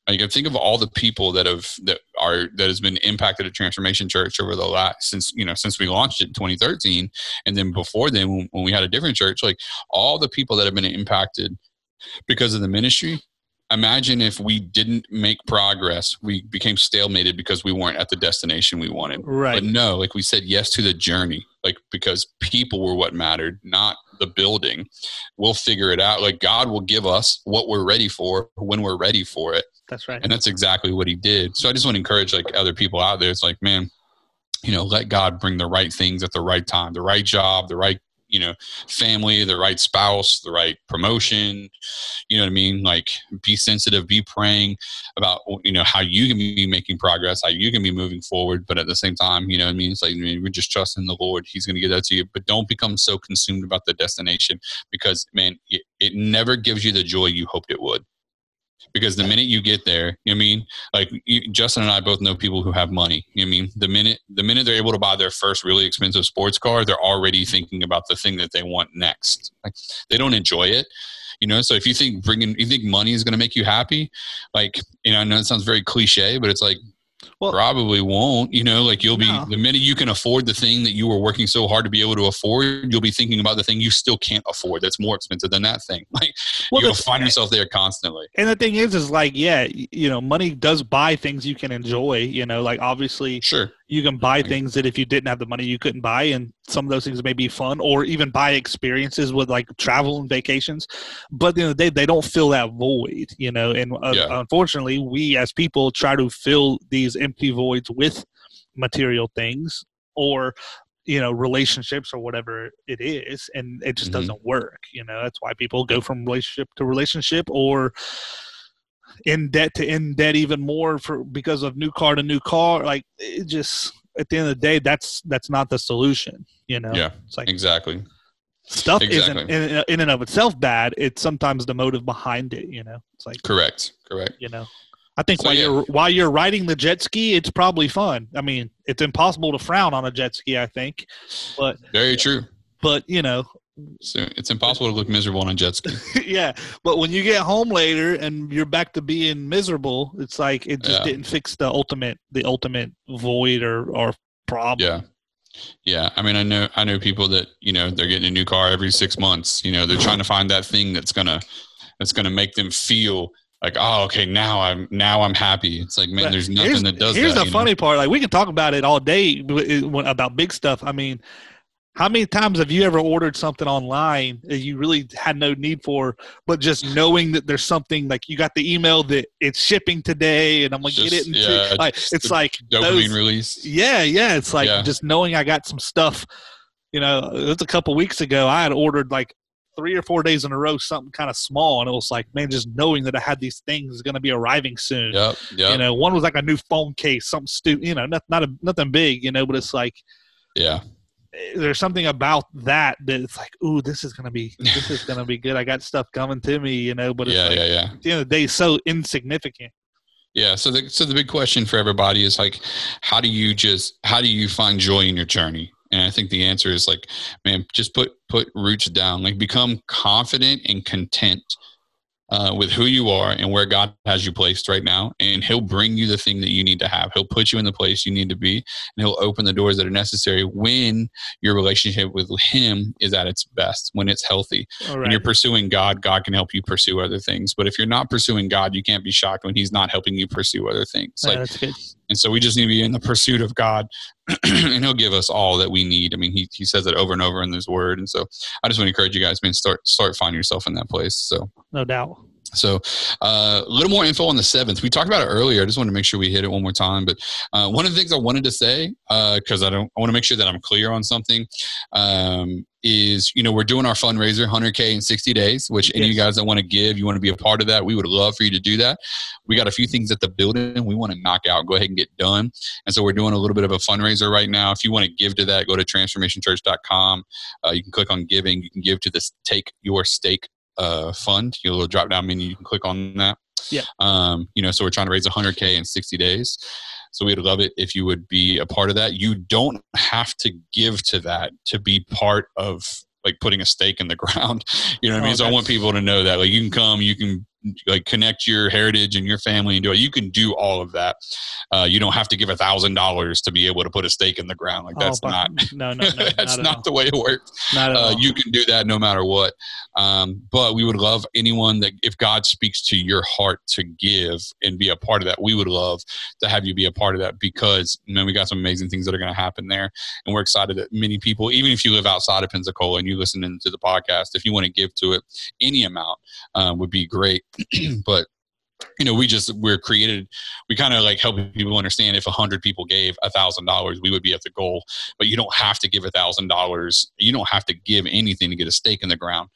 Like, think of all the people that have that are that has been impacted at Transformation Church over the last since you know since we launched it in 2013, and then before then when, when we had a different church, like all the people that have been impacted because of the ministry. Imagine if we didn't make progress, we became stalemated because we weren't at the destination we wanted. Right. But no, like we said yes to the journey, like because people were what mattered, not the building. We'll figure it out. Like God will give us what we're ready for when we're ready for it. That's right. And that's exactly what he did. So I just want to encourage like other people out there. It's like, man, you know, let God bring the right things at the right time, the right job, the right, you know, family, the right spouse, the right promotion. You know what I mean? Like be sensitive, be praying about, you know, how you can be making progress, how you can be moving forward. But at the same time, you know what I mean? It's like, I mean, we're just trusting the Lord. He's going to give that to you. But don't become so consumed about the destination because, man, it, it never gives you the joy you hoped it would because the minute you get there, you know I mean, like you, Justin and I both know people who have money. You know I mean, the minute the minute they're able to buy their first really expensive sports car, they're already thinking about the thing that they want next. Like they don't enjoy it, you know. So if you think bringing, you think money is going to make you happy, like you know, I know it sounds very cliche, but it's like Well- probably won't. You know, like you'll be No. the minute you can afford the thing that you were working so hard to be able to afford, you'll be thinking about the thing you still can't afford. That's more expensive than that thing. Like Well, you'll find yourself there constantly. And the thing is, is like, yeah, you know, money does buy things you can enjoy. You know, like obviously Sure. You can buy things that if you didn't have the money you couldn't buy, and some of those things may be fun, or even buy experiences with like travel and vacations. But you the day they don't fill that void. You know, and uh, Yeah. unfortunately, we as people try to fill these empty voids with material things or you know relationships or whatever it is and it just Mhm. doesn't work you know that's why people go from relationship to relationship or in debt to in debt even more for because of new car to new car like it just at the end of the day that's that's not the solution you know Yeah. it's like Exactly. stuff exactly. isn't in, in and of itself bad it's sometimes the motive behind it you know it's like Correct. Correct. you know i think So, while yeah. you're while you're riding the jet ski it's probably fun i mean it's impossible to frown on a jet ski i think but Very true. but you know So it's impossible to look miserable on a jet ski. yeah but when you get home later and you're back to being miserable it's like it just Yeah. didn't fix the ultimate the ultimate void or or problem Yeah. Yeah. I mean, I know, I know people that, you know, they're getting a new car every six months, you know, they're trying to find that thing that's going to, that's to make them feel like, oh, okay, now I'm, now I'm happy. It's like, man, But there's nothing that does here's that. the you know? funny part like we can talk about it all day about big stuff i mean how many times have you ever ordered something online that you really had no need for but just knowing that there's something like you got the email that it's shipping today and i'm like get it in yeah, like it's like Dopamine those- release. yeah yeah it's like Yeah. just knowing i got some stuff you know it's a couple weeks ago i had ordered like three or four days in a row something kind of small and it was like man just knowing that i had these things going to be arriving soon Yep. Yep. you know one was like a new phone case something stupid you know not, not a, nothing big you know but it's like yeah. There's something about that that it's like ooh this is gonna be this is gonna be good i got stuff coming to me you know but it's Yeah. like, Yeah. Yeah. at the end of the day so insignificant Yeah. So the so the big question for everybody is like, how do you just how do you find joy in your journey? And I think the answer is like, man, just put put roots down. Like become confident and content uh, with who you are and where God has you placed right now, and He'll bring you the thing that you need to have. He'll put you in the place you need to be, and He'll open the doors that are necessary when your relationship with Him is at its best, when it's healthy all when you're pursuing God, God can help you pursue other things. But if you're not pursuing God, you can't be shocked when He's not helping you pursue other things. Yeah, Like, that's good and so we just need to be in the pursuit of God, and He'll give us all that we need. I mean, He He says it over and over in His Word. And so I just want to encourage you guys, man, start start finding yourself in that place. So. no doubt So, uh, a little more info on the seventh. We talked about it earlier. I just want to make sure we hit it one more time. But uh, one of the things I wanted to say, because I don't, I want to make sure that I'm clear on something, um, is you know we're doing our fundraiser, 100k in 60 days. Which any of you guys that want to give, you want to be a part of that, we would love for you to do that. We got a few things at the building we want to knock out, go ahead and get done. And so we're doing a little bit of a fundraiser right now. If you want to give to that, go to transformationchurch.com. Uh, you can click on giving. You can give to this Take Your Stake uh, fund. You will drop down menu. You can click on that. Yeah. Um, you know, so we're trying to raise 100k in 60 days. So we'd love it if you would be a part of that. You don't have to give to that to be part of like putting a stake in the ground. You know what I mean? Oh, So I want people to know that like you can come, you can like connect your heritage and your family and do it. You can do all of that. Uh, you don't have to give a thousand dollars to be able to put a stake in the ground. Like that's Oh, not No, no, no. that's not, not the way it works Not at uh, you can do that no matter what. Um, but we would love anyone that, if God speaks to your heart to give and be a part of that, we would love to have you be a part of that because man, we got some amazing things that are going to happen there, and we're excited that many people, even if you live outside of Pensacola and you listen to the podcast, if you want to give to it, any amount um, would be great. but you know, we just we're created. We kind of like help people understand if a hundred people gave a thousand dollars, we would be at the goal but you don't have to give a thousand dollars. You don't have to give anything to get a stake in the ground,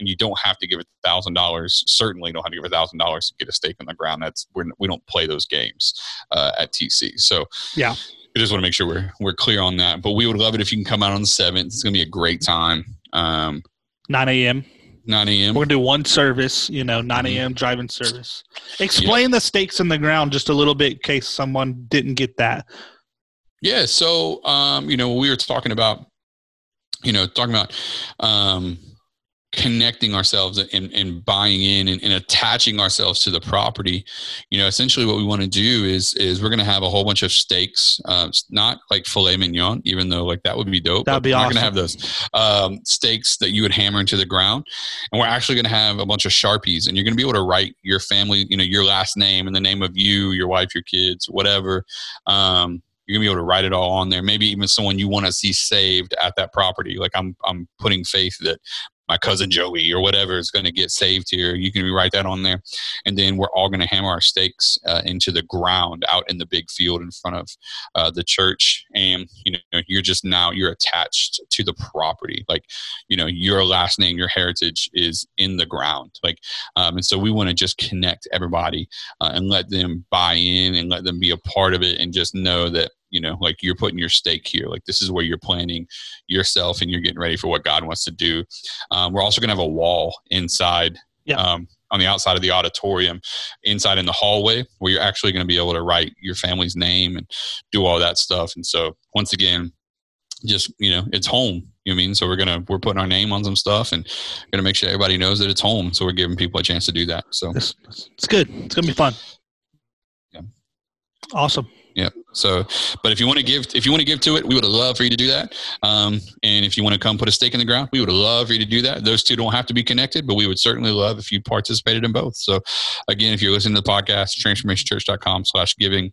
and you don't have to give a thousand dollars. Certainly, don't have to give a thousand dollars to get a stake in the ground. That's we're, we don't play those games uh, at TC. So Yeah. I just want to make sure we're we're clear on that. But we would love it if you can come out on the seventh. It's going to be a great time. Um, 9 a.m. 9 a.m. We're gonna do one service, you know, 9 Mhm. a.m. driving service. Explain the stakes in the ground just a little bit in case someone didn't get that. Yeah. So, um, you know, we were talking about, you know, talking about um, connecting ourselves and, and buying in and, and attaching ourselves to the property. You know, essentially what we want to do is is we're going to have a whole bunch of steaks. Uh, not like filet mignon, even though like that would be dope. That'd be we're not going to have those um, stakes that you would hammer into the ground, and we're actually going to have a bunch of sharpies, and you're going to be able to write your family, you know, your last name and the name of you, your wife, your kids, whatever. Um, you're gonna be able to write it all on there. Maybe even someone you want to see saved at that property. Like I'm, I'm putting faith that my cousin Joey or whatever is going to get saved here. You can write that on there, and then we're all going to hammer our stakes uh, into the ground out in the big field in front of uh, the church. And you know, you're just now you're attached to the property. Like you know, your last name, your heritage is in the ground. Like, um, and so we want to just connect everybody uh, and let them buy in and let them be a part of it and just know that you know like you're putting your stake here like this is where you're planning yourself and you're getting ready for what god wants to do um, we're also going to have a wall inside Yeah. um, on the outside of the auditorium inside in the hallway where you're actually going to be able to write your family's name and do all that stuff and so once again just you know it's home you know I mean so we're gonna we're putting our name on some stuff and gonna make sure everybody knows that it's home so we're giving people a chance to do that so It's, it's good. It's gonna be fun. Yeah. Awesome. Yeah. So, but if you want to give, if you want to give to it, we would love for you to do that. Um, and if you want to come put a stake in the ground, we would love for you to do that. Those two don't have to be connected, but we would certainly love if you participated in both. So, again, if you're listening to the podcast, transformationchurch.com slash giving.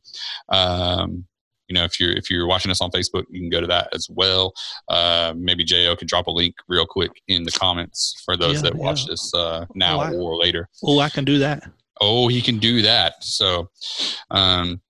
Um, you know, if you're if you're watching us on Facebook, you can go to that as well. Uh, maybe Jo can drop a link real quick in the comments for those Yeah, that watch yeah. this uh, now Oh, I- or later. Oh, I can do that. Oh, he can do that. So, um,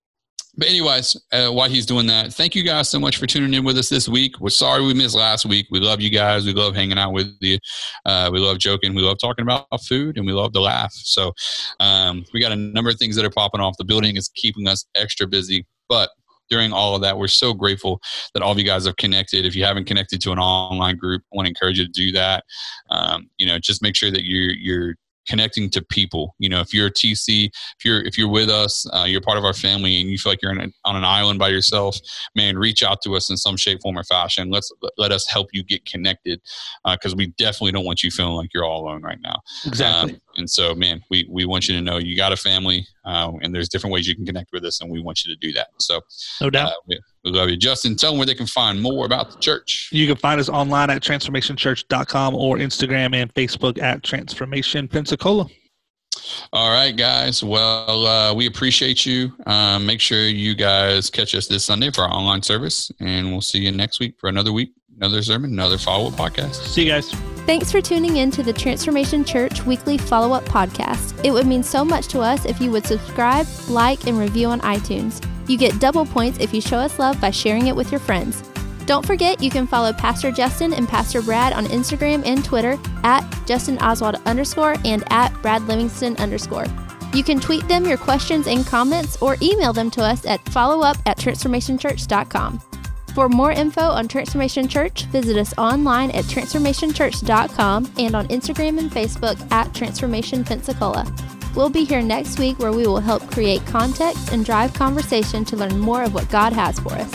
but anyways, uh, while he's doing that, thank you guys so much for tuning in with us this week. We're sorry we missed last week. We love you guys. We love hanging out with you. Uh, we love joking. We love talking about food, and we love to laugh. So, um, we got a number of things that are popping off. The building is keeping us extra busy, but during all of that, we're so grateful that all of you guys have connected. If you haven't connected to an online group, I want to encourage you to do that. Um, you know, just make sure that you're you're connecting to people. You know, if you're a TC, if you're if you're with us, uh, you're part of our family, and you feel like you're a, on an island by yourself, man, reach out to us in some shape, form, or fashion. Let's let us help you get connected because we definitely don't want you feeling like you're all alone right now. Exactly. Um, and so, man, we, we want you to know you got a family, uh, and there's different ways you can connect with us, and we want you to do that. So, no doubt. uh, we, we love you, Justin. Tell them where they can find more about the church. You can find us online at transformationchurch.com or Instagram and Facebook at Transformation Pensacola. All right, guys. Well, uh, we appreciate you. Um, make sure you guys catch us this Sunday for our online service, and we'll see you next week for another week, another sermon, another follow up podcast. See you guys. Thanks for tuning in to the Transformation Church weekly follow up podcast. It would mean so much to us if you would subscribe, like, and review on iTunes. You get double points if you show us love by sharing it with your friends. Don't forget, you can follow Pastor Justin and Pastor Brad on Instagram and Twitter at Justin Oswald underscore and at Brad Livingston underscore. You can tweet them your questions and comments or email them to us at followup at transformationchurch.com. For more info on Transformation Church, visit us online at transformationchurch.com and on Instagram and Facebook at Transformation Pensacola. We'll be here next week where we will help create context and drive conversation to learn more of what God has for us.